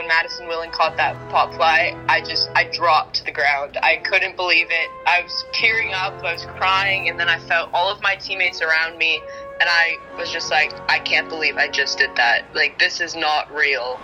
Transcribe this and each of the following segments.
when Madison Willen caught that pop fly, I just I dropped to the ground. I couldn't believe it. I was tearing up, I was crying, and then I felt all of my teammates around me, and I was just like, I can't believe I just did that. Like this is not real.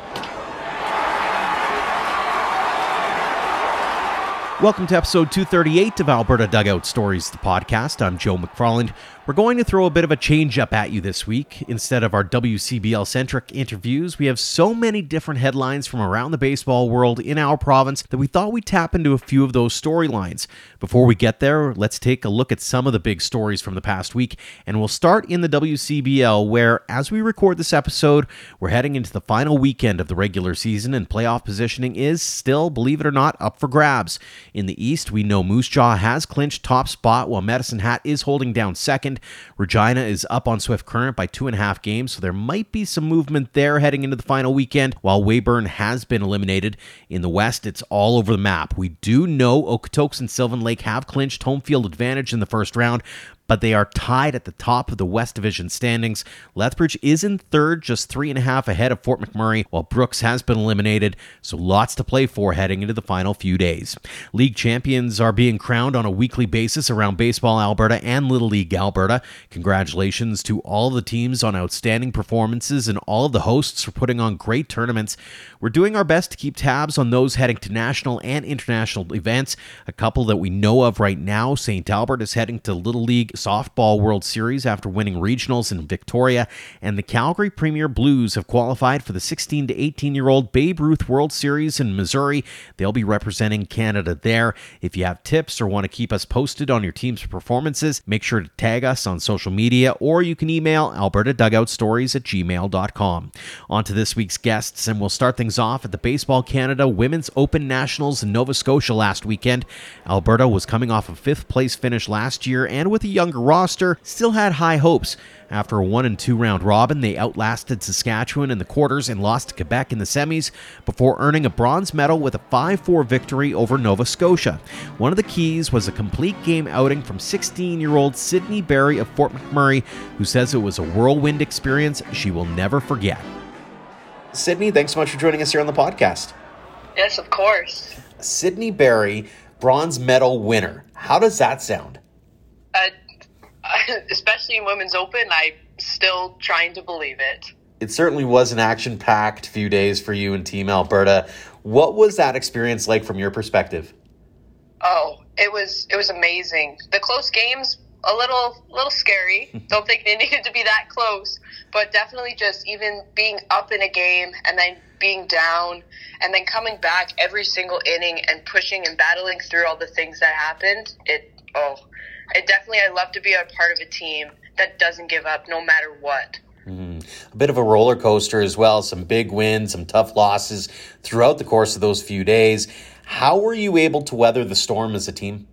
Welcome to episode 238 of Alberta Dugout Stories, the podcast. I'm Joe McFarland. We're going to throw a bit of a change up at you this week. Instead of our WCBL centric interviews, we have so many different headlines from around the baseball world in our province that we thought we'd tap into a few of those storylines. Before we get there, let's take a look at some of the big stories from the past week, and we'll start in the WCBL, where as we record this episode, we're heading into the final weekend of the regular season, and playoff positioning is still, believe it or not, up for grabs. In the East, we know Moose Jaw has clinched top spot, while Medicine Hat is holding down second. Regina is up on Swift Current by two and a half games, so there might be some movement there heading into the final weekend, while Weyburn has been eliminated. In the West, it's all over the map. We do know Okotoks and Sylvan Lake have clinched home field advantage in the first round, but they are tied at the top of the West Division standings. Lethbridge is in third, just three and a half ahead of Fort McMurray, while Brooks has been eliminated, so lots to play for heading into the final few days. League champions are being crowned on a weekly basis around Baseball Alberta and Little League Alberta. Congratulations to all the teams on outstanding performances and all of the hosts for putting on great tournaments. We're doing our best to keep tabs on those heading to national and international events. A couple that we know of right now St. Albert is heading to Little League Softball World Series after winning regionals in Victoria, and the Calgary Premier Blues have qualified for the 16 to 18 year old Babe Ruth World Series in Missouri. They'll be representing Canada there. If you have tips or want to keep us posted on your team's performances, make sure to tag us on social media or you can email Alberta Dugout Stories at gmail.com. On to this week's guests, and we'll start things off at the Baseball Canada Women's Open Nationals in Nova Scotia last weekend. Alberta was coming off a fifth place finish last year and with a younger roster, still had high hopes. After a one and two round robin, they outlasted Saskatchewan in the quarters and lost to Quebec in the semis before earning a bronze medal with a 5 4 victory over Nova Scotia. One of the keys was a complete game outing from 16 year old Sydney Barry of Fort McMurray, who says it was a whirlwind experience she will never forget. Sydney, thanks so much for joining us here on the podcast. Yes, of course. Sydney Barry, bronze medal winner. How does that sound? Uh, especially in women's open, I'm still trying to believe it. It certainly was an action packed few days for you and Team Alberta. What was that experience like from your perspective? Oh, it was it was amazing. The close games a little little scary. Don't think they needed to be that close, but definitely just even being up in a game and then being down and then coming back every single inning and pushing and battling through all the things that happened. It oh, it definitely I love to be a part of a team that doesn't give up no matter what. Mm-hmm. A bit of a roller coaster as well. Some big wins, some tough losses throughout the course of those few days. How were you able to weather the storm as a team?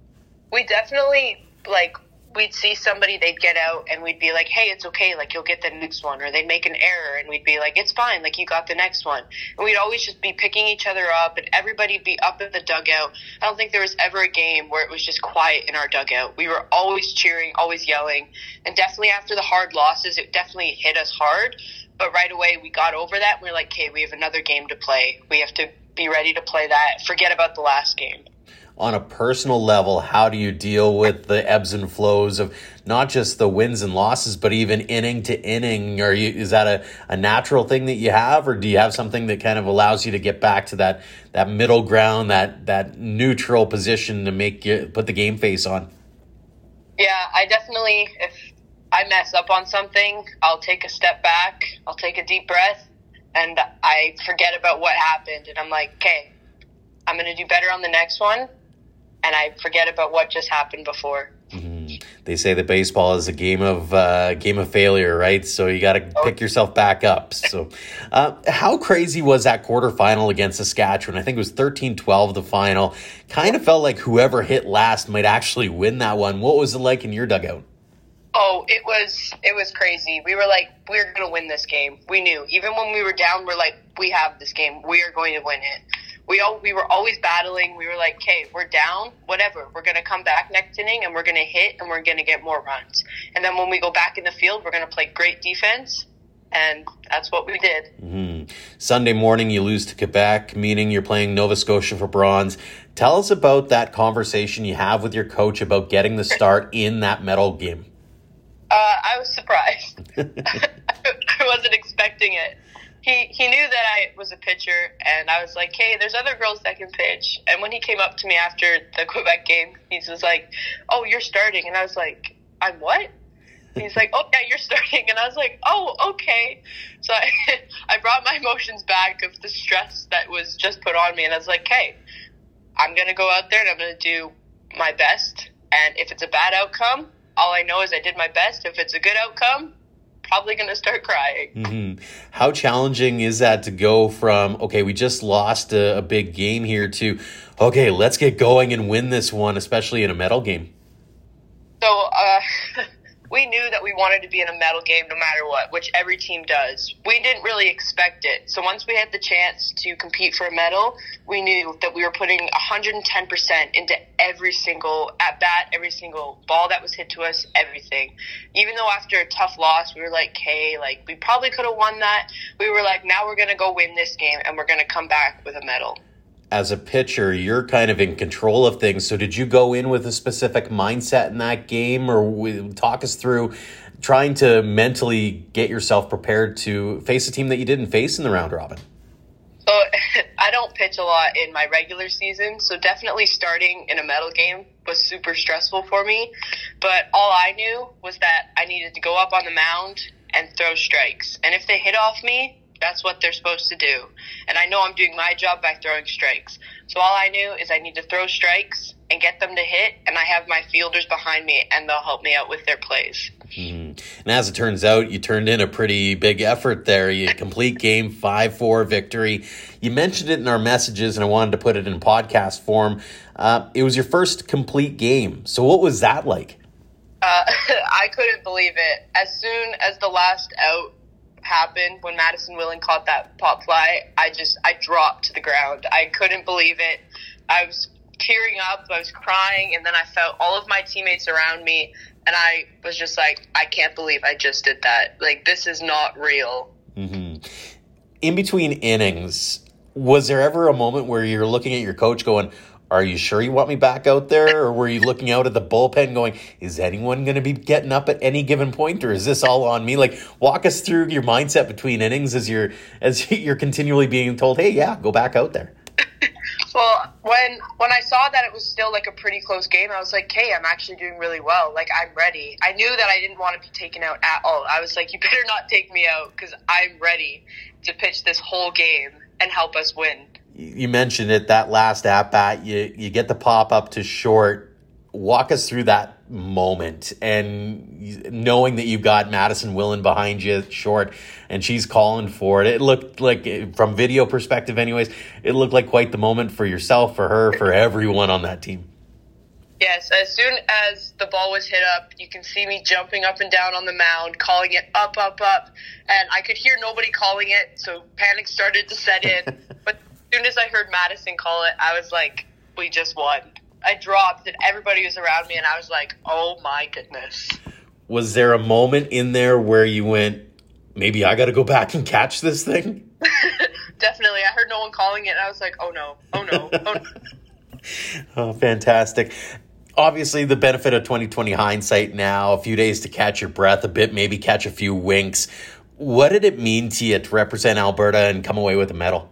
We definitely like we'd see somebody, they'd get out, and we'd be like, "Hey, it's okay. Like you'll get the next one," or they'd make an error, and we'd be like, "It's fine. Like you got the next one." And we'd always just be picking each other up, and everybody'd be up in the dugout. I don't think there was ever a game where it was just quiet in our dugout. We were always cheering, always yelling, and definitely after the hard losses, it definitely hit us hard. But right away, we got over that. We we're like, "Okay, we have another game to play. We have to." Be ready to play that. Forget about the last game on a personal level, how do you deal with the ebbs and flows of not just the wins and losses, but even inning to inning? Are you is that a, a natural thing that you have, or do you have something that kind of allows you to get back to that that middle ground, that that neutral position to make you put the game face on? Yeah, I definitely if I mess up on something, I'll take a step back, I'll take a deep breath, and I forget about what happened, and I'm like, okay, I'm going to do better on the next one and I forget about what just happened before. Mm-hmm. They say that baseball is a game of uh, game of failure, right? So you got to oh. pick yourself back up. So, uh, how crazy was that quarterfinal against Saskatchewan? I think it was 13-12 the final. Kind of felt like whoever hit last might actually win that one. What was it like in your dugout? Oh, it was it was crazy. We were like, we're gonna win this game. We knew. Even when we were down, we're like, we have this game. We are going to win it we all we were always battling. We were like, "Okay, we're down. Whatever. We're going to come back next inning and we're going to hit and we're going to get more runs." And then when we go back in the field, we're going to play great defense and that's what we did. Mm-hmm. Sunday morning, you lose to Quebec, meaning you're playing Nova Scotia for bronze. Tell us about that conversation you have with your coach about getting the start in that medal game. Uh, I was surprised. I wasn't expecting it. He he knew that I was a pitcher, and I was like, "Hey, there's other girls that can pitch." And when he came up to me after the Quebec game, he was like, "Oh, you're starting," and I was like, "I'm what?" he's like, "Oh yeah, you're starting," and I was like, "Oh, okay." So I, I brought my emotions back of the stress that was just put on me, and I was like, "Hey, I'm gonna go out there and I'm gonna do my best. And if it's a bad outcome, all I know is I did my best. If it's a good outcome, probably going to start crying. Mm-hmm. How challenging is that to go from, okay, we just lost a, a, big game here to, okay, let's get going and win this one, especially in a medal game? So, uh, we knew that we wanted to be in a medal game no matter what, which every team does. We didn't really expect it. So once we had the chance to compete for a medal, we knew that we were putting 110% into every single at bat, every single ball that was hit to us, everything. Even though after a tough loss, we were like, hey, like we probably could have won that. We were like, now we're going to go win this game and we're going to come back with a medal as a pitcher, you're kind of in control of things. So, did you go in with a specific mindset in that game, or talk us through trying to mentally get yourself prepared to face a team that you didn't face in the round robin? Oh, so, I don't pitch a lot in my regular season, so definitely starting in a medal game was super stressful for me. But all I knew was that I needed to go up on the mound and throw strikes. And if they hit off me, that's what they're supposed to do. And I know I'm doing my job by throwing strikes. So all I knew is I need to throw strikes and get them to hit, and I have my fielders behind me, and they'll help me out with their plays. Mm-hmm. And as it turns out, you turned in a pretty big effort there. You complete game 5 4 victory. You mentioned it in our messages, and I wanted to put it in podcast form. Uh, it was your first complete game. So, what was that like? Uh, I couldn't believe it. As soon as the last out happened when Madison Willen caught that pop fly, I just I dropped to the ground. I couldn't believe it. I was tearing up, I was crying, and then I felt all of my teammates around me, and I was just like, I can't believe I just did that. Like this is not real. Mm-hmm. In between innings, was there ever a moment where you're looking at your coach going? Are you sure you want me back out there? Or were you looking out at the bullpen going, is anyone going to be getting up at any given point or is this all on me? Like walk us through your mindset between innings as you're as you're continually being told, "Hey, yeah, go back out there." well, when when I saw that it was still like a pretty close game, I was like, "Hey, I'm actually doing really well. Like I'm ready." I knew that I didn't want to be taken out at all. I was like, "You better not take me out cuz I'm ready to pitch this whole game and help us win." You mentioned it that last at bat you you get the pop up to short. Walk us through that moment and knowing that you got Madison Willen behind you short and she's calling for it. It looked like from video perspective anyways it looked like quite the moment for yourself for her for everyone on that team. Yes, as soon as the ball was hit up, you can see me jumping up and down on the mound, calling it up, up, up, and I could hear nobody calling it, so panic started to set in. but soon as I heard Madison call it, I was like, we just won. I dropped and everybody was around me and I was like, oh my goodness. Was there a moment in there where you went, maybe I got to go back and catch this thing? Definitely. I heard no one calling it and I was like, oh no, oh no, oh no. oh, fantastic. Obviously, the benefit of 2020 hindsight now, a few days to catch your breath a bit, maybe catch a few winks. What did it mean to you to represent Alberta and come away with a medal?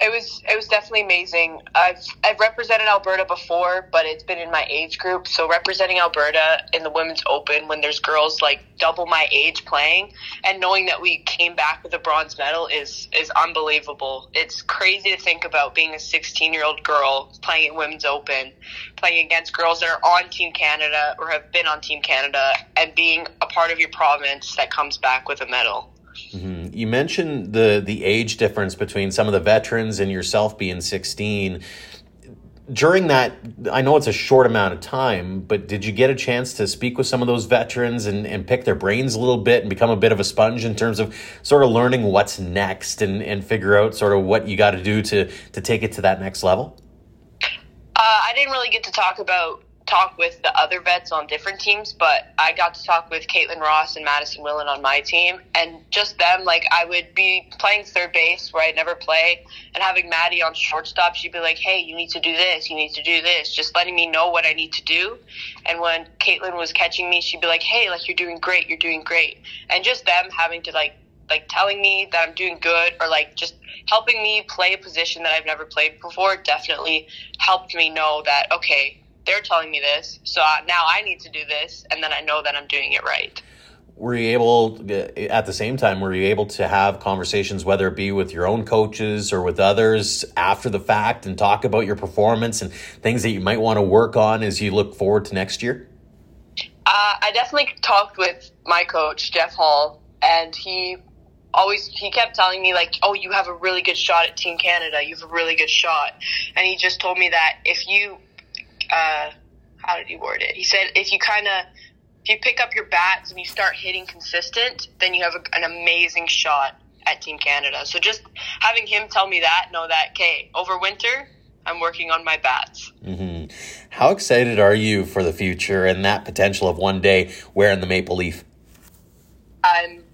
It was it was definitely amazing. I've I've represented Alberta before, but it's been in my age group. So representing Alberta in the women's open when there's girls like double my age playing and knowing that we came back with a bronze medal is is unbelievable. It's crazy to think about being a 16-year-old girl playing in women's open, playing against girls that are on Team Canada or have been on Team Canada and being a part of your province that comes back with a medal. Mm-hmm. You mentioned the the age difference between some of the veterans and yourself being 16. During that, I know it's a short amount of time, but did you get a chance to speak with some of those veterans and, and pick their brains a little bit and become a bit of a sponge in terms of sort of learning what's next and, and figure out sort of what you got to do to to take it to that next level? Uh, I didn't really get to talk about talk with the other vets on different teams, but I got to talk with Caitlin Ross and Madison Willen on my team, and just them. Like I would be playing third base where I'd never play, and having Maddie on shortstop, she'd be like, "Hey, you need to do this. You need to do this." Just letting me know what I need to do. And when Caitlin was catching me, she'd be like, "Hey, like you're doing great. You're doing great." And just them having to like like telling me that I'm doing good or like just helping me play a position that I've never played before definitely helped me know that okay they're telling me this, so now I need to do this, and then I know that I'm doing it right. Were you able, at the same time, were you able to have conversations, whether it be with your own coaches or with others after the fact, and talk about your performance and things that you might want to work on as you look forward to next year? Uh, I definitely talked with my coach, Jeff Hall, and he always he kept telling me like oh you have a really good shot at team canada you have a really good shot and he just told me that if you uh, how did he word it? He said if you kind of if you pick up your bats and you start hitting consistent, then you have a, an amazing shot at Team Canada. So just having him tell me that, know that, okay, over winter, I'm working on my bats. Mm-hmm. How excited are you for the future and that potential of one day wearing the maple leaf? I'm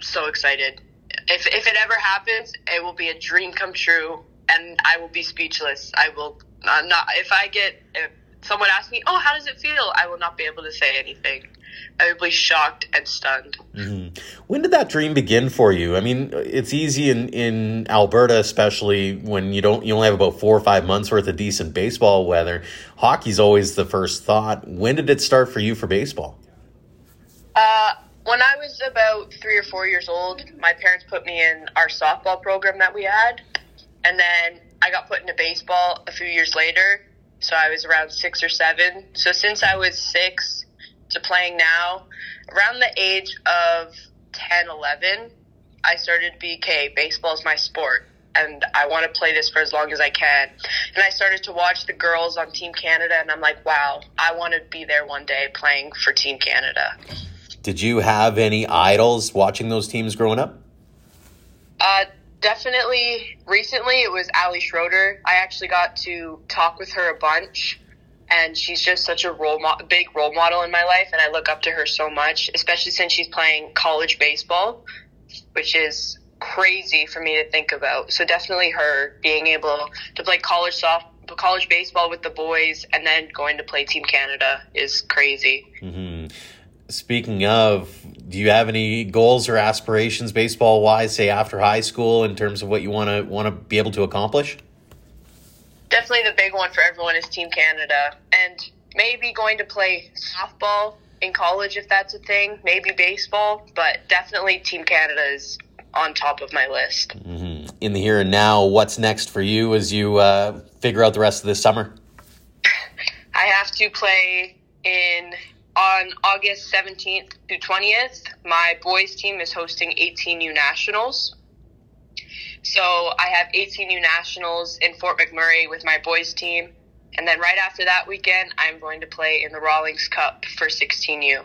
so excited. If, if it ever happens, it will be a dream come true, and I will be speechless. I will I'm not. If I get if someone asks me, "Oh, how does it feel?" I will not be able to say anything. I will be shocked and stunned. Mm-hmm. When did that dream begin for you? I mean, it's easy in in Alberta, especially when you don't you only have about four or five months worth of decent baseball weather. Hockey's always the first thought. When did it start for you for baseball? Uh, when I was about three or four years old, my parents put me in our softball program that we had, and then I got put into baseball a few years later. So I was around six or seven. So since I was six to playing now, around the age of 10, 11, I started BK. Baseball is my sport. And I want to play this for as long as I can. And I started to watch the girls on Team Canada, and I'm like, wow, I want to be there one day playing for Team Canada. Did you have any idols watching those teams growing up? Uh, definitely recently it was Ali Schroeder. I actually got to talk with her a bunch and she's just such a role mo- big role model in my life and I look up to her so much, especially since she's playing college baseball, which is crazy for me to think about. So definitely her being able to play college soft college baseball with the boys and then going to play Team Canada is crazy. Mm-hmm. Speaking of do you have any goals or aspirations baseball wise say after high school in terms of what you want to want to be able to accomplish? Definitely the big one for everyone is team canada. And maybe going to play softball in college if that's a thing maybe baseball but definitely team canada is on top of my list. Mm-hmm. in the here and now what's next for you as you uh, figure out the rest of this summer? I have to play in on August 17th to 20th, my boys team is hosting 18U Nationals. So I have 18U Nationals in Fort McMurray with my boys team. And then right after that weekend, I'm going to play in the Rawlings Cup for 16U.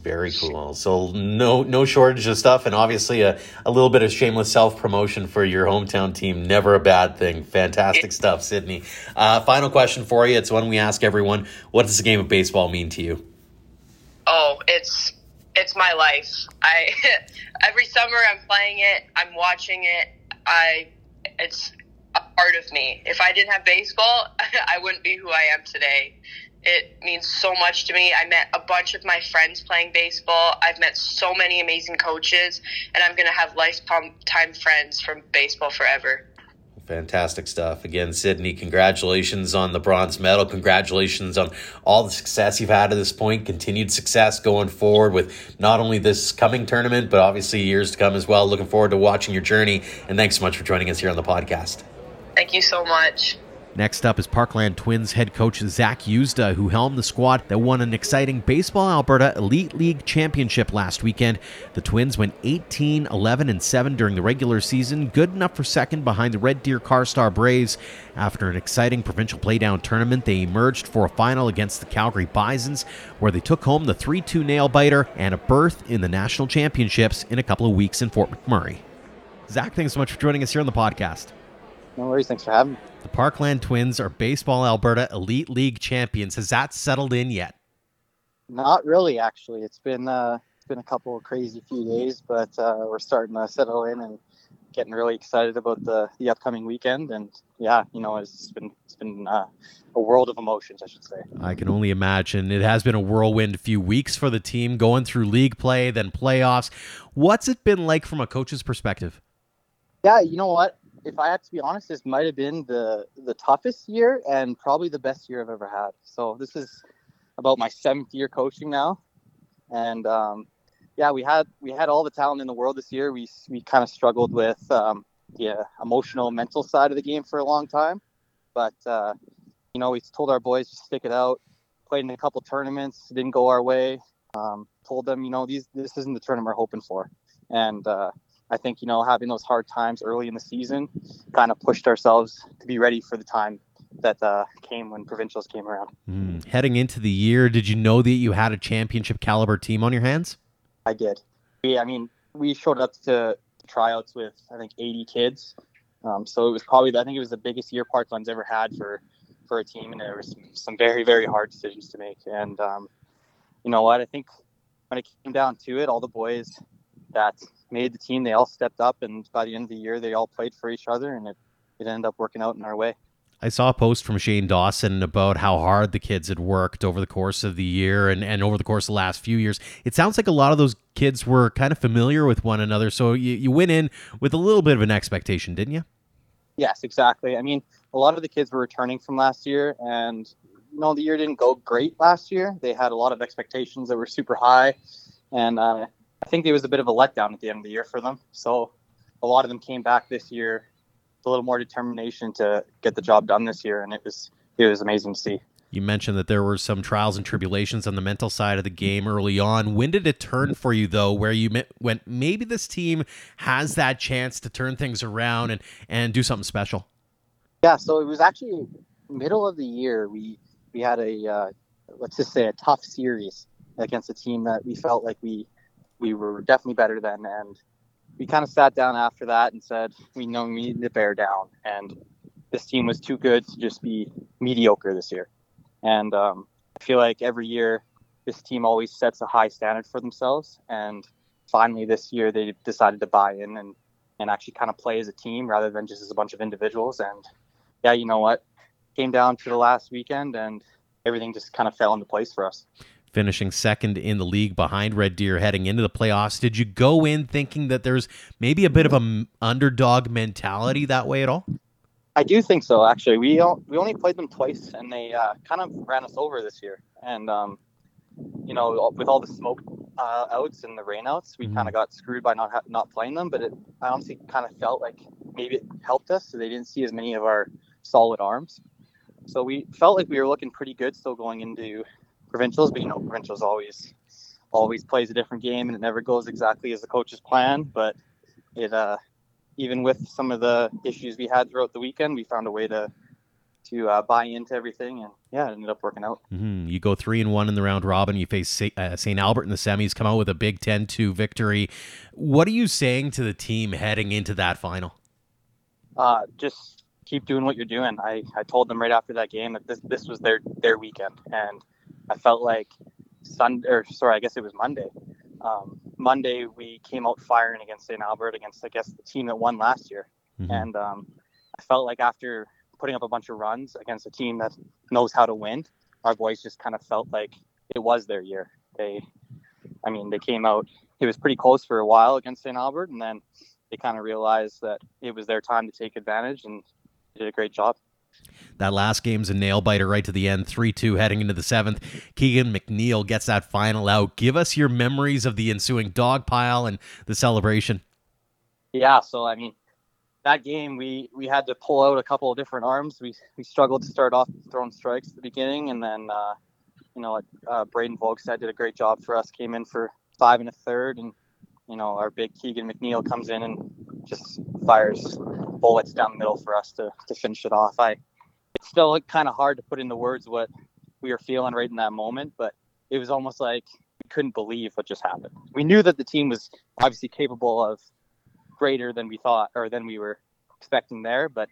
Very cool. So no no shortage of stuff, and obviously a, a little bit of shameless self promotion for your hometown team. Never a bad thing. Fantastic stuff, Sydney. Uh, final question for you. It's one we ask everyone. What does the game of baseball mean to you? Oh, it's it's my life. I every summer I'm playing it, I'm watching it. I it's a part of me. If I didn't have baseball, I wouldn't be who I am today. It means so much to me. I met a bunch of my friends playing baseball. I've met so many amazing coaches, and I'm going to have lifetime friends from baseball forever. Fantastic stuff. Again, Sydney, congratulations on the bronze medal. Congratulations on all the success you've had to this point. Continued success going forward with not only this coming tournament, but obviously years to come as well. Looking forward to watching your journey. And thanks so much for joining us here on the podcast. Thank you so much. Next up is Parkland Twins head coach Zach Yuzda, who helmed the squad that won an exciting Baseball Alberta Elite League championship last weekend. The Twins went 18, 11, and 7 during the regular season, good enough for second behind the Red Deer Carstar Braves. After an exciting provincial playdown tournament, they emerged for a final against the Calgary Bisons, where they took home the 3 2 nail biter and a berth in the national championships in a couple of weeks in Fort McMurray. Zach, thanks so much for joining us here on the podcast. No worries. Thanks for having me. The Parkland Twins are Baseball Alberta Elite League champions. Has that settled in yet? Not really, actually. It's been uh, it's been a couple of crazy few days, but uh, we're starting to settle in and getting really excited about the, the upcoming weekend. And yeah, you know, it's been it's been uh, a world of emotions, I should say. I can only imagine. It has been a whirlwind few weeks for the team, going through league play, then playoffs. What's it been like from a coach's perspective? Yeah, you know what? If I had to be honest, this might have been the the toughest year and probably the best year I've ever had. So this is about my seventh year coaching now, and um, yeah, we had we had all the talent in the world this year. We we kind of struggled with um, the emotional, mental side of the game for a long time, but uh, you know we told our boys to stick it out. Played in a couple tournaments, didn't go our way. Um, told them, you know, these this isn't the tournament we're hoping for, and uh, I think you know having those hard times early in the season kind of pushed ourselves to be ready for the time that uh, came when provincials came around. Mm. Heading into the year, did you know that you had a championship caliber team on your hands? I did. We, I mean, we showed up to tryouts with I think 80 kids, um, so it was probably I think it was the biggest year Parkland's ever had for for a team, and there was some very very hard decisions to make. And um, you know what? I think when it came down to it, all the boys that made the team, they all stepped up, and by the end of the year, they all played for each other, and it, it ended up working out in our way. I saw a post from Shane Dawson about how hard the kids had worked over the course of the year and, and over the course of the last few years. It sounds like a lot of those kids were kind of familiar with one another. So you, you went in with a little bit of an expectation, didn't you? Yes, exactly. I mean, a lot of the kids were returning from last year, and you know, the year didn't go great last year. They had a lot of expectations that were super high, and uh, I think it was a bit of a letdown at the end of the year for them. So a lot of them came back this year with a little more determination to get the job done this year, and it was it was amazing to see. You mentioned that there were some trials and tribulations on the mental side of the game early on. When did it turn for you, though, where you went, maybe this team has that chance to turn things around and, and do something special? Yeah, so it was actually middle of the year. We we had a uh, let's just say a tough series against a team that we felt like we we were definitely better then. and we kind of sat down after that and said we know we need to bear down, and this team was too good to just be mediocre this year. And um, I feel like every year this team always sets a high standard for themselves, and finally this year they decided to buy in and and actually kind of play as a team rather than just as a bunch of individuals. And yeah, you know what? Came down to the last weekend and everything just kind of fell into place for us finishing second in the league behind Red Deer heading into the playoffs. Did you go in thinking that there's maybe a bit of an underdog mentality that way at all? I do think so. Actually, we we only played them twice, and they uh, kind of ran us over this year. And um, you know, with all the smoke uh, outs and the rainouts, we mm-hmm. kind of got screwed by not ha- not playing them. But it, I honestly kind of felt like maybe it helped us, so they didn't see as many of our solid arms. So we felt like we were looking pretty good still going into provincials, but you know, provincials always always plays a different game and it never goes exactly as the coaches plan. But it uh, even with some of the issues we had throughout the weekend, we found a way to to uh, buy into everything, and yeah, it ended up working out. Mm-hmm. You go three and one in the round robin. You face St. Uh, Albert in the semis. Come out with a big 10-2 victory. What are you saying to the team heading into that final? Uh, just keep doing what you're doing. I, I told them right after that game that this this was their their weekend, and I felt like Sunday, or sorry, I guess it was Monday. Um, Monday we came out firing against St. Albert against I guess the team that won last year, mm-hmm. and um, I felt like after putting up a bunch of runs against a team that knows how to win, our boys just kind of felt like it was their year. They, I mean, they came out. It was pretty close for a while against St. Albert, and then they kind of realized that it was their time to take advantage, and did a great job. That last game's a nail biter right to the end, 3 2 heading into the seventh. Keegan McNeil gets that final out. Give us your memories of the ensuing dog pile and the celebration. Yeah, so I mean, that game we we had to pull out a couple of different arms. We we struggled to start off throwing strikes at the beginning, and then uh, you know, like uh, Braden Volkstad did a great job for us. Came in for five and a third, and you know, our big Keegan McNeil comes in and just fires bullets down the middle for us to, to finish it off. I it's still kind of hard to put into words what we were feeling right in that moment, but it was almost like we couldn't believe what just happened. We knew that the team was obviously capable of greater than we thought or than we were expecting there, but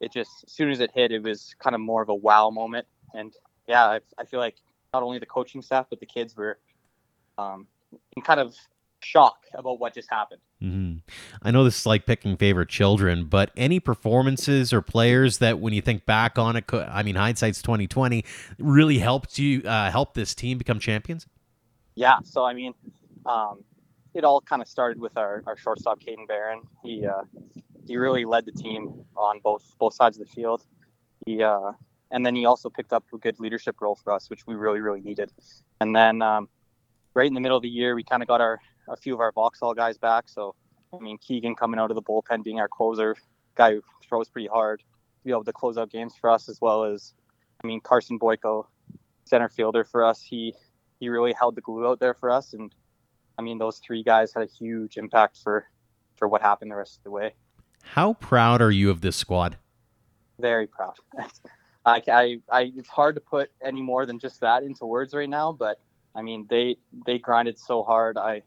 it just as soon as it hit, it was kind of more of a wow moment. And yeah, I, I feel like not only the coaching staff but the kids were um, in kind of shock about what just happened. Mm-hmm. I know this is like picking favorite children, but any performances or players that, when you think back on it, I mean, hindsight's twenty twenty, really helped you uh, help this team become champions. Yeah, so I mean, um, it all kind of started with our, our shortstop, Caden Barron. He uh, he really led the team on both both sides of the field. He uh, and then he also picked up a good leadership role for us, which we really really needed. And then um, right in the middle of the year, we kind of got our a few of our Vauxhall guys back. So I mean, Keegan coming out of the bullpen, being our closer, guy who throws pretty hard, to be able to close out games for us, as well as I mean Carson Boyko, center fielder for us. He he really held the glue out there for us, and I mean those three guys had a huge impact for for what happened the rest of the way. How proud are you of this squad? Very proud. I, I, I, it's hard to put any more than just that into words right now, but I mean, they, they grinded so hard. I,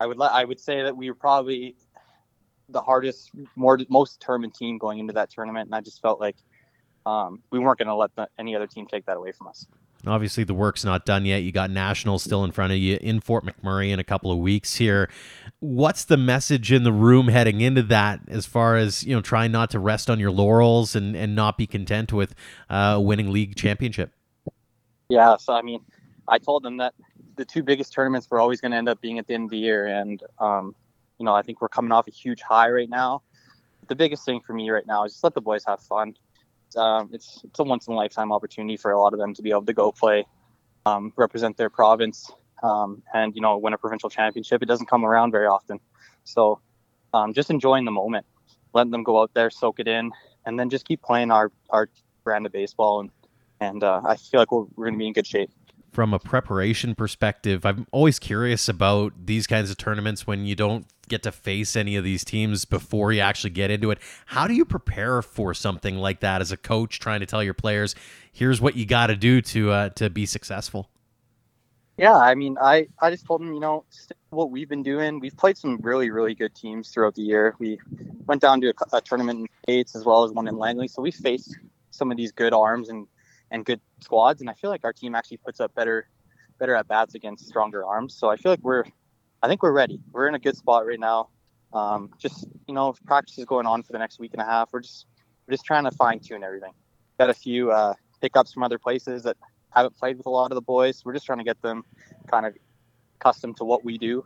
I would, I would say that we were probably the hardest, more, most determined team going into that tournament. And I just felt like um, we weren't going to let the, any other team take that away from us. Obviously, the work's not done yet. You got nationals still in front of you in Fort McMurray in a couple of weeks here. What's the message in the room heading into that, as far as you know, trying not to rest on your laurels and and not be content with uh, winning league championship? Yeah, so I mean, I told them that the two biggest tournaments were always going to end up being at the end of the year, and um, you know, I think we're coming off a huge high right now. The biggest thing for me right now is just let the boys have fun. Um, it's it's a once in a lifetime opportunity for a lot of them to be able to go play, um, represent their province, um, and you know win a provincial championship. It doesn't come around very often, so um, just enjoying the moment, letting them go out there, soak it in, and then just keep playing our our brand of baseball, and and uh, I feel like we're, we're going to be in good shape from a preparation perspective, I'm always curious about these kinds of tournaments when you don't get to face any of these teams before you actually get into it. How do you prepare for something like that as a coach trying to tell your players, here's what you got to do to uh, to be successful? Yeah, I mean, I, I just told them, you know, what we've been doing. We've played some really, really good teams throughout the year. We went down to a, a tournament in States as well as one in Langley. So we faced some of these good arms and and good squads. And I feel like our team actually puts up better better at bats against stronger arms. So I feel like we're I think we're ready. We're in a good spot right now. Um, just you know, practice is going on for the next week and a half. We're just we're just trying to fine tune everything. Got a few uh, pickups from other places that haven't played with a lot of the boys. We're just trying to get them kind of accustomed to what we do.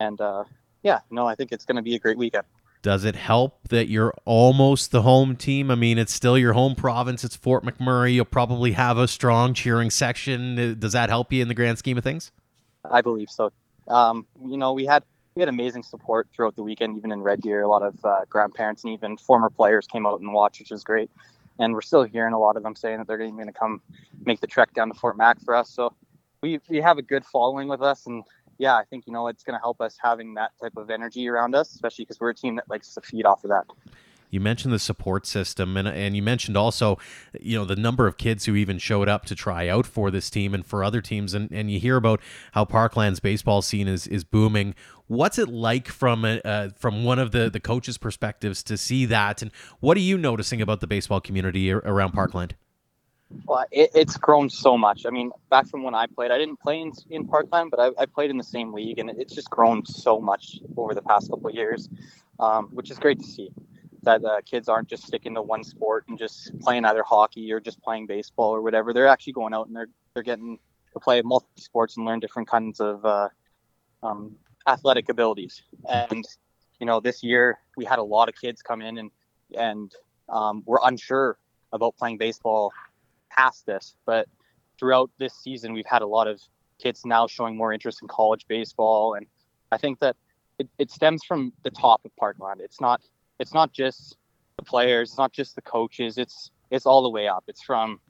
And uh, yeah, no, I think it's going to be a great weekend. Does it help that you're almost the home team? I mean, it's still your home province. It's Fort McMurray. You'll probably have a strong cheering section. Uh, does that help you in the grand scheme of things? I believe so. Um, you know, we had we had amazing support throughout the weekend, even in Red Deer. A lot of uh, grandparents and even former players came out and watched, which was great. And we're still hearing a lot of them saying that they're going to come make the trek down to Fort Mac for us. So we we have a good following with us, and yeah, I think you know it's going to help us having that type of energy around us, especially because we're a team that likes to feed off of that. You mentioned the support system, and and you mentioned also, you know, the number of kids who even showed up to try out for this team and for other teams, and and you hear about how Parkland's baseball scene is is booming. What's it like from a, uh, from one of the the coaches' perspectives to see that, and what are you noticing about the baseball community around Parkland? Well, it, it's grown so much. I mean, back from when I played, I didn't play in, in Parkland, but I, I played in the same league, and it's just grown so much over the past couple of years, um, which is great to see. That uh, kids aren't just sticking to one sport and just playing either hockey or just playing baseball or whatever. They're actually going out and they're they're getting to play multi sports and learn different kinds of uh, um, athletic abilities. And you know, this year we had a lot of kids come in and and um, we're unsure about playing baseball past this, but throughout this season, we've had a lot of kids now showing more interest in college baseball, and I think that it, it stems from the top of Parkland. It's not it's not just the players, it's not just the coaches. It's it's all the way up. It's from,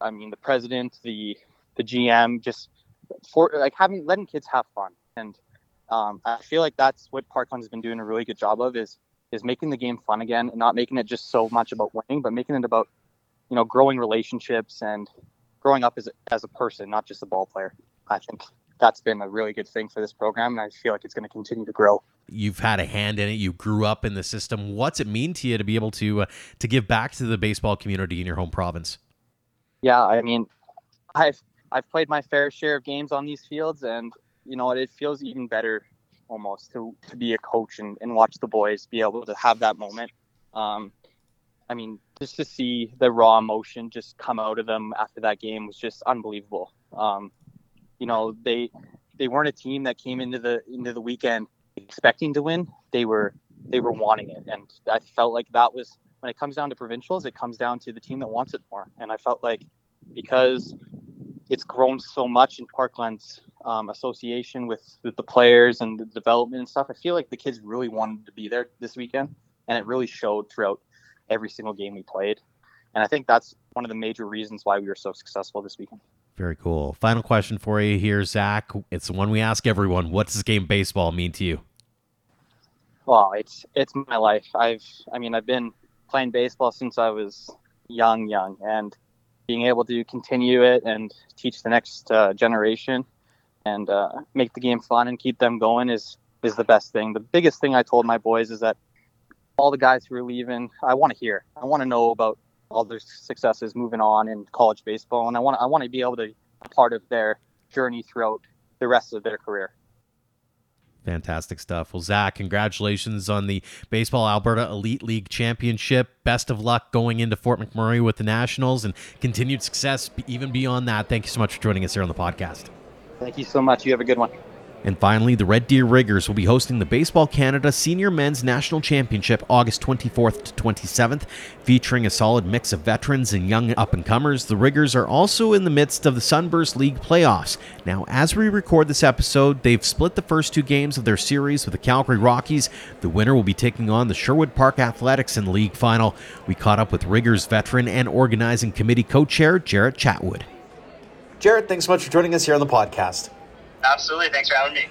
I mean, the president, the the GM, just for like having letting kids have fun, and um, I feel like that's what Parkland has been doing a really good job of is is making the game fun again and not making it just so much about winning, but making it about you know, growing relationships and growing up as a, as a person, not just a ball player. I think that's been a really good thing for this program, and I feel like it's going to continue to grow. you've had a hand in it. You grew up in the system. What's it mean to you to be able to uh, to give back to the baseball community in your home province? Yeah, I mean, I've I've played my fair share of games on these fields, and you know it feels even better almost to to be a coach and, and watch the boys be able to have that moment. Um, I mean, just to see the raw emotion just come out of them after that game was just unbelievable. Um, you know, they they weren't a team that came into the into the weekend expecting to win. They were they were wanting it, and I felt like that was when it comes down to provincials, it comes down to the team that wants it more. And I felt like because it's grown so much in Parkland's um, association with, with the players and the development and stuff, I feel like the kids really wanted to be there this weekend, and it really showed throughout every single game we played. And I think that's one of the major reasons why we were so successful this weekend. Very cool. Final question for you here, Zach. It's the one we ask everyone. What does game baseball mean to you? Well, it's it's my life. I've I mean I've been playing baseball since I was young, young, and being able to continue it and teach the next uh, generation and uh, make the game fun and keep them going is is the best thing. The biggest thing I told my boys is that all the guys who are leaving, I want to hear. I want to know about all their successes moving on in college baseball, and I want I want to be able to be part of their journey throughout the rest of their career. Fantastic stuff. Well, Zach, congratulations on the Baseball Alberta Elite League Championship. Best of luck going into Fort McMurray with the Nationals and continued success even beyond that. Thank you so much for joining us here on the podcast. Thank you so much. You have a good one. And finally, the Red Deer Riggers will be hosting the Baseball Canada Senior Men's National Championship August 24th to 27th, featuring a solid mix of veterans and young up and comers. The Riggers are also in the midst of the Sunburst League playoffs. Now, as we record this episode, they've split the first two games of their series with the Calgary Rockies. The winner will be taking on the Sherwood Park Athletics in the league final. We caught up with Riggers veteran and organizing committee co chair Jaret Chatwood. Jaret, thanks so much for joining us here on the podcast. Absolutely. Thanks for having me.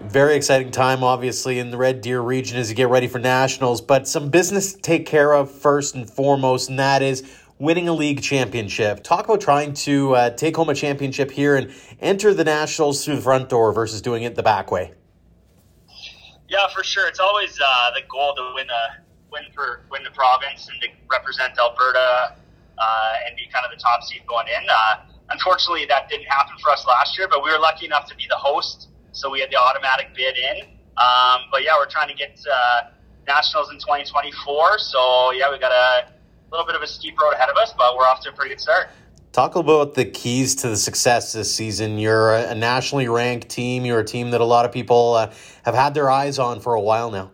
Very exciting time, obviously, in the Red Deer region as you get ready for nationals, but some business to take care of first and foremost, and that is winning a league championship. Talk about trying to uh, take home a championship here and enter the nationals through the front door versus doing it the back way. Yeah, for sure. It's always uh, the goal to win a win for win the province and to represent Alberta uh, and be kind of the top seed going in. Unfortunately, that didn't happen for us last year, but we were lucky enough to be the host, so we had the automatic bid in. Um, but yeah, we're trying to get uh, nationals in 2024. So yeah, we got a little bit of a steep road ahead of us, but we're off to a pretty good start. Talk about the keys to the success this season. You're a nationally ranked team. You're a team that a lot of people uh, have had their eyes on for a while now.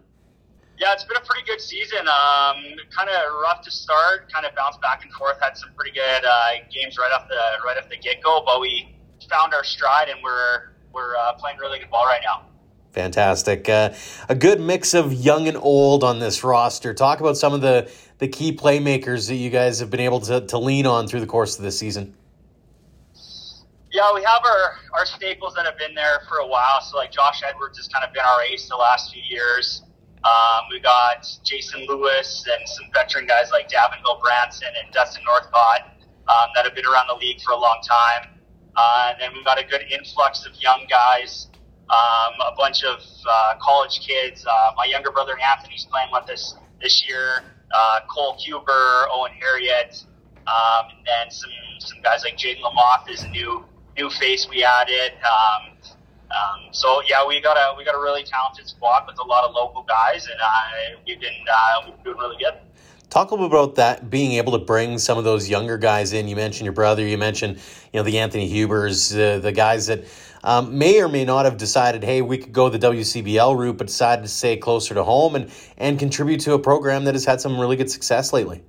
Yeah, it's been a pretty good season. Um, kind of rough to start, kind of bounced back and forth. Had some pretty good uh, games right off the right off the get go, but we found our stride and we're we're uh, playing really good ball right now. Fantastic. Uh, a good mix of young and old on this roster. Talk about some of the, the key playmakers that you guys have been able to, to lean on through the course of this season. Yeah, we have our, our staples that have been there for a while. So, like Josh Edwards has kind of been our ace the last few years. Um, we got Jason Lewis and some veteran guys like Davinville Branson and Dustin Northcott um, that have been around the league for a long time. Uh, and then we've got a good influx of young guys, um, a bunch of uh, college kids. Uh, my younger brother Anthony's playing with us this year. Uh, Cole Huber, Owen Harriet, um, and then some some guys like Jaden Lamoth is a new new face we added. Um, um, so yeah, we got a we got a really talented squad with a lot of local guys, and uh, we've been uh, we've been doing really good. Talk a little bit about that, being able to bring some of those younger guys in. You mentioned your brother. You mentioned you know the Anthony Hubers, uh, the guys that um, may or may not have decided, hey, we could go the WCBL route, but decided to stay closer to home and and contribute to a program that has had some really good success lately.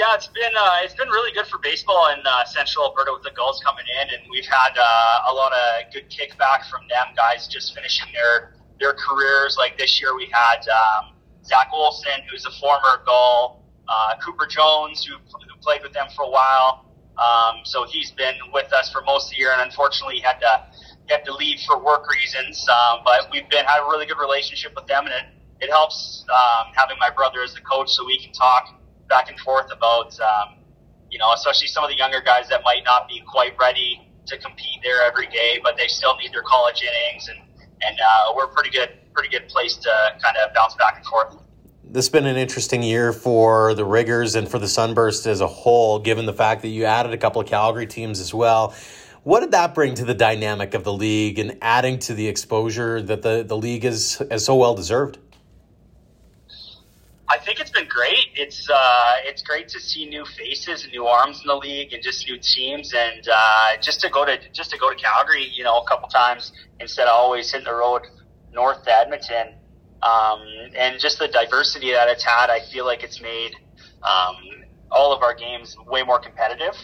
Yeah, it's been uh, it's been really good for baseball in uh, Central Alberta with the Gulls coming in, and we've had uh, a lot of good kickback from them guys just finishing their their careers. Like this year, we had um, Zach Olson, who's a former Gull, uh, Cooper Jones, who, who played with them for a while. Um, so he's been with us for most of the year, and unfortunately, he had to he had to leave for work reasons. Um, but we've been had a really good relationship with them, and it it helps um, having my brother as the coach, so we can talk back and forth about, um, you know, especially some of the younger guys that might not be quite ready to compete there every day, but they still need their college innings and, and uh, we're pretty good, pretty good place to kind of bounce back and forth. This has been an interesting year for the Riggers and for the Sunburst as a whole, given the fact that you added a couple of Calgary teams as well. What did that bring to the dynamic of the league and adding to the exposure that the, the league is, is so well deserved? I think it's been great. It's uh, it's great to see new faces and new arms in the league, and just new teams, and uh, just to go to just to go to Calgary, you know, a couple times instead of always hitting the road north to Edmonton, um, and just the diversity that it's had. I feel like it's made um, all of our games way more competitive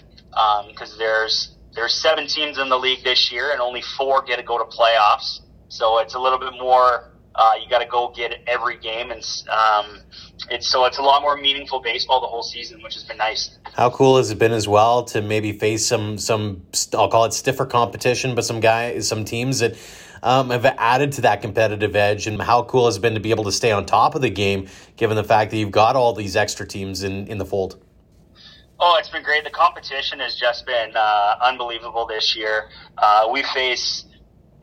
because um, there's there's seven teams in the league this year, and only four get to go to playoffs. So it's a little bit more. Uh, you got to go get every game, and um, it's so it's a lot more meaningful baseball the whole season, which has been nice. How cool has it been as well to maybe face some some I'll call it stiffer competition, but some guys, some teams that um, have added to that competitive edge, and how cool has it been to be able to stay on top of the game, given the fact that you've got all these extra teams in in the fold. Oh, it's been great. The competition has just been uh, unbelievable this year. Uh, we face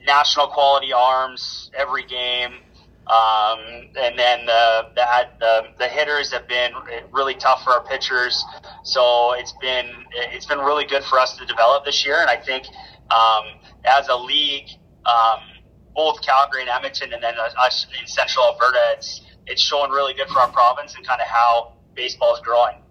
national quality arms every game. Um, and then the, the, the, the hitters have been really tough for our pitchers. So it's been, it's been really good for us to develop this year. And I think, um, as a league, um, both Calgary and Edmonton and then us in central Alberta, it's, it's showing really good for our province and kind of how baseball is growing.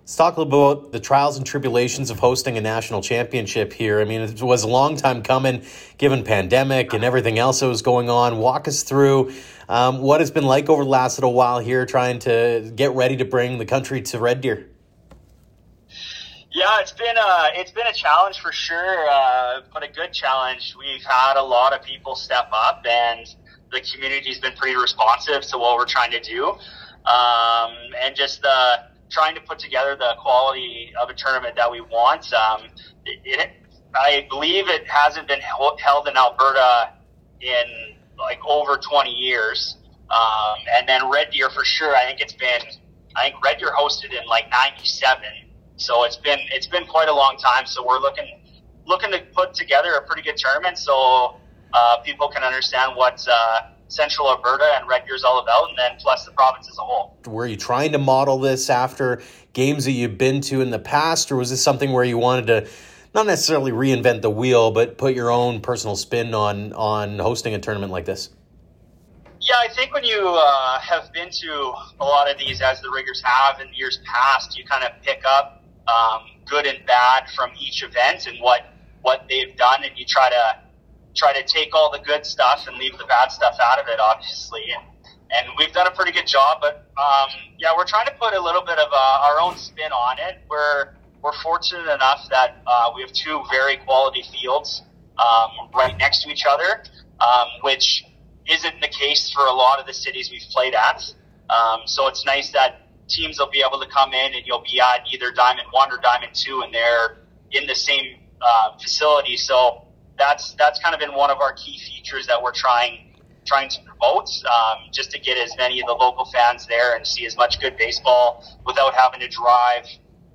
Let's talk a little about the trials and tribulations of hosting a national championship here. I mean, it was a long time coming, given pandemic and everything else that was going on. Walk us through um, what it's been like over the last little while here, trying to get ready to bring the country to Red Deer. Yeah, it's been a it's been a challenge for sure, uh, but a good challenge. We've had a lot of people step up, and the community's been pretty responsive to what we're trying to do, um, and just the trying to put together the quality of a tournament that we want. Um, it, it, I believe it hasn't been held in Alberta in like over 20 years. Um, and then Red Deer for sure. I think it's been, I think Red Deer hosted in like 97. So it's been, it's been quite a long time. So we're looking, looking to put together a pretty good tournament so, uh, people can understand what, uh, Central Alberta and Red Deer's all about, and then plus the province as a whole. Were you trying to model this after games that you've been to in the past, or was this something where you wanted to not necessarily reinvent the wheel, but put your own personal spin on on hosting a tournament like this? Yeah, I think when you uh, have been to a lot of these, as the riggers have in years past, you kind of pick up um, good and bad from each event and what what they've done, and you try to try to take all the good stuff and leave the bad stuff out of it, obviously. And, and we've done a pretty good job, but um, yeah, we're trying to put a little bit of uh, our own spin on it. We're we're fortunate enough that uh, we have two very quality fields um, right next to each other, um, which isn't the case for a lot of the cities we've played at. Um, so it's nice that teams will be able to come in and you'll be at either Diamond One or Diamond Two, and they're in the same uh, facility. So that's that's kind of been one of our key features that we're trying trying to promote, um, just to get as many of the local fans there and see as much good baseball without having to drive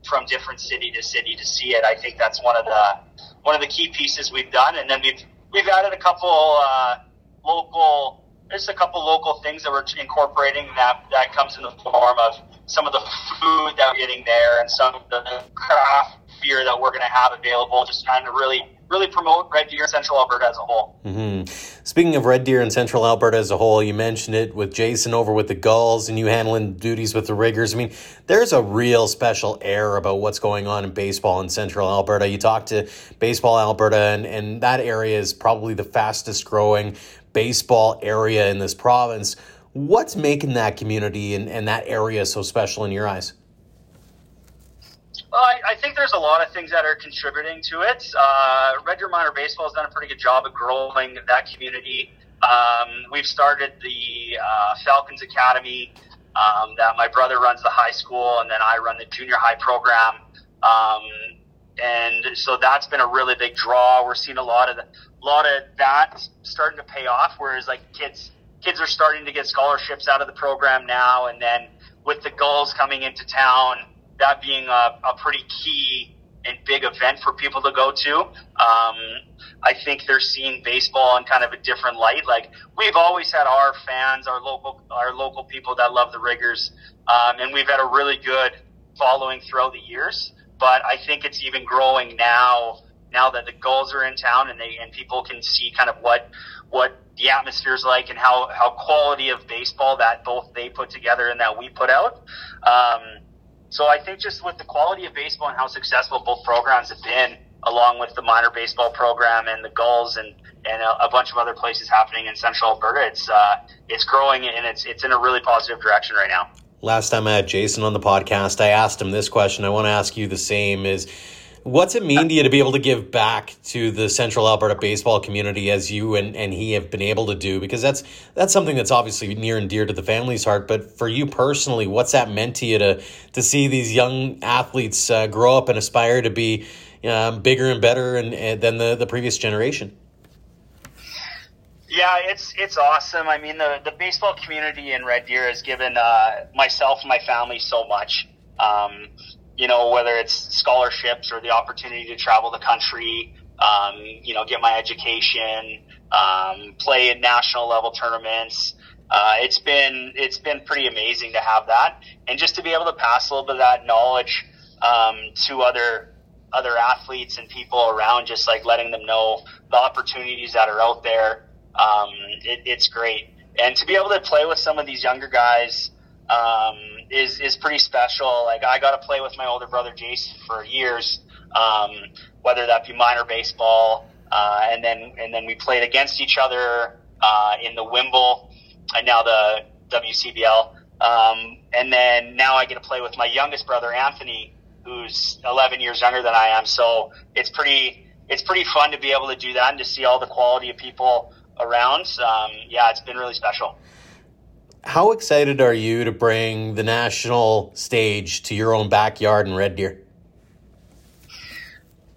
from different city to city to see it. I think that's one of the one of the key pieces we've done, and then we've we've added a couple uh, local. There's a couple local things that we're incorporating that that comes in the form of some of the food that we're getting there and some of the craft beer that we're going to have available, just trying to really really promote Red Deer Central Alberta as a whole. Mm-hmm. Speaking of Red Deer and Central Alberta as a whole, you mentioned it with Jason over with the Gulls and you handling duties with the Riggers. I mean, there's a real special air about what's going on in baseball in Central Alberta. You talk to Baseball Alberta, and, and that area is probably the fastest growing baseball area in this province. What's making that community and, and that area so special in your eyes? Well, I, I, think there's a lot of things that are contributing to it. Uh, Red Deer Minor Baseball has done a pretty good job of growing that community. Um, we've started the uh, Falcons Academy um, that my brother runs the high school, and then I run the junior high program. Um, and so that's been a really big draw. We're seeing a lot of the, a lot of that starting to pay off. Whereas like kids, kids are starting to get scholarships out of the program now, and then with the Gulls coming into town that being a, a pretty key and big event for people to go to. Um, I think they're seeing baseball in kind of a different light. Like we've always had our fans, our local, our local people that love the Riggers, um, and we've had a really good following throughout the years. But I think it's even growing now. Now that the Gulls are in town and they and people can see kind of what what the atmosphere is like and how how quality of baseball that both they put together and that we put out. Um, so I think just with the quality of baseball and how successful both programs have been, along with the minor baseball program and the Gulls and and a, a bunch of other places happening in Central Alberta, it's uh, it's growing and it's it's in a really positive direction right now. Last time I had Jason on the podcast, I asked him this question. I want to ask you the same: is What's it mean to you to be able to give back to the Central Alberta baseball community as you and, and he have been able to do? Because that's that's something that's obviously near and dear to the family's heart. But for you personally, what's that meant to you to to see these young athletes uh, grow up and aspire to be um, bigger and better and, and than the, the previous generation? Yeah, it's it's awesome. I mean, the the baseball community in Red Deer has given uh, myself and my family so much. Um, you know, whether it's scholarships or the opportunity to travel the country, um, you know, get my education, um, play in national level tournaments. Uh, it's been it's been pretty amazing to have that, and just to be able to pass a little bit of that knowledge um, to other other athletes and people around, just like letting them know the opportunities that are out there. Um, it, it's great, and to be able to play with some of these younger guys um, is is pretty special. Like I got to play with my older brother Jason for years, um, whether that be minor baseball, uh, and then and then we played against each other uh, in the Wimble, and now the WCBL. Um, and then now I get to play with my youngest brother Anthony, who's 11 years younger than I am. So it's pretty it's pretty fun to be able to do that and to see all the quality of people around. Um, yeah, it's been really special. How excited are you to bring the national stage to your own backyard in Red Deer?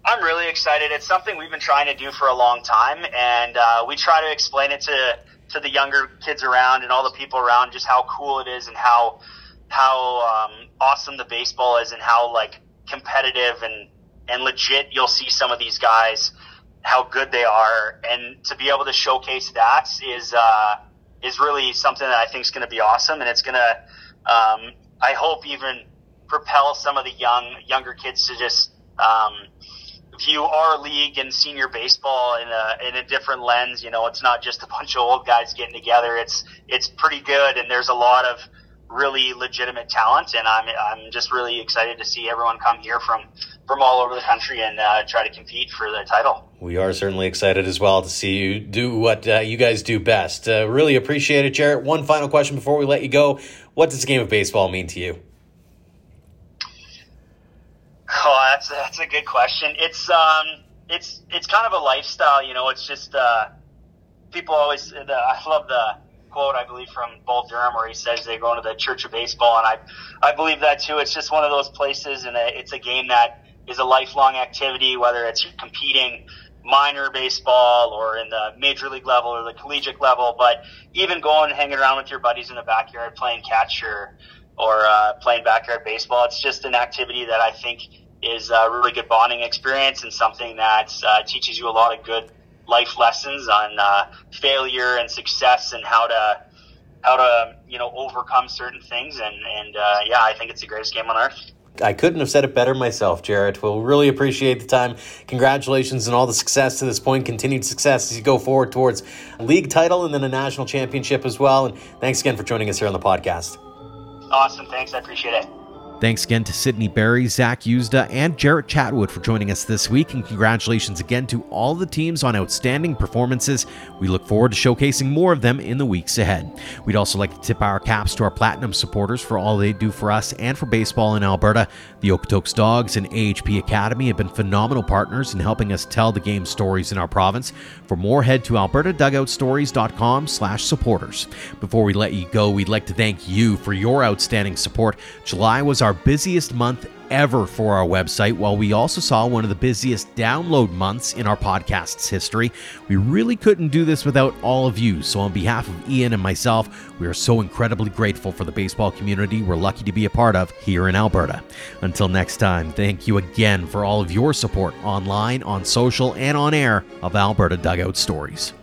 I'm really excited. It's something we've been trying to do for a long time, and uh, we try to explain it to to the younger kids around and all the people around just how cool it is and how how um, awesome the baseball is and how like competitive and and legit you'll see some of these guys how good they are and to be able to showcase that is uh, is really something that I think is going to be awesome, and it's going to, um, I hope, even propel some of the young younger kids to just um, view our league and senior baseball in a in a different lens. You know, it's not just a bunch of old guys getting together. It's it's pretty good, and there's a lot of really legitimate talent, and I'm I'm just really excited to see everyone come here from from all over the country and uh, try to compete for the title. We are certainly excited as well to see you do what uh, you guys do best. Uh, really appreciate it, Jaret. One final question before we let you go: What does the game of baseball mean to you? Oh, that's that's a good question. It's um, it's it's kind of a lifestyle, you know. It's just uh, people always. The, I love the quote I believe from Bull Durham where he says they go into the Church of Baseball, and I I believe that too. It's just one of those places, and it's a game that is a lifelong activity, whether it's competing minor baseball or in the major league level or the collegiate level, but even going and hanging around with your buddies in the backyard playing catch or or uh, playing backyard baseball, it's just an activity that I think is a really good bonding experience and something that uh, teaches you a lot of good life lessons on uh, failure and success and how to how to you know overcome certain things and and uh, yeah I think it's the greatest game on earth. I couldn't have said it better myself, Jaret. We'll really appreciate the time. Congratulations and all the success to this point. Continued success as you go forward towards a league title and then a national championship as well. And thanks again for joining us here on the podcast. Awesome. Thanks. I appreciate it. Thanks again to Sydney Barry, Zach Yuzda, and Jaret Chatwood for joining us this week, and congratulations again to all the teams on outstanding performances. We look forward to showcasing more of them in the weeks ahead. We'd also like to tip our caps to our Platinum supporters for all they do for us and for baseball in Alberta. The Okotoks Dogs and AHP Academy have been phenomenal partners in helping us tell the game stories in our province. For more, head to albertadugoutstories.com slash supporters. Before we let you go, we'd like to thank you for your outstanding support. July was our our busiest month ever for our website, while we also saw one of the busiest download months in our podcast's history. We really couldn't do this without all of you. So, on behalf of Ian and myself, we are so incredibly grateful for the baseball community we're lucky to be a part of here in Alberta. Until next time, thank you again for all of your support online, on social, and on air of Alberta Dugout Stories.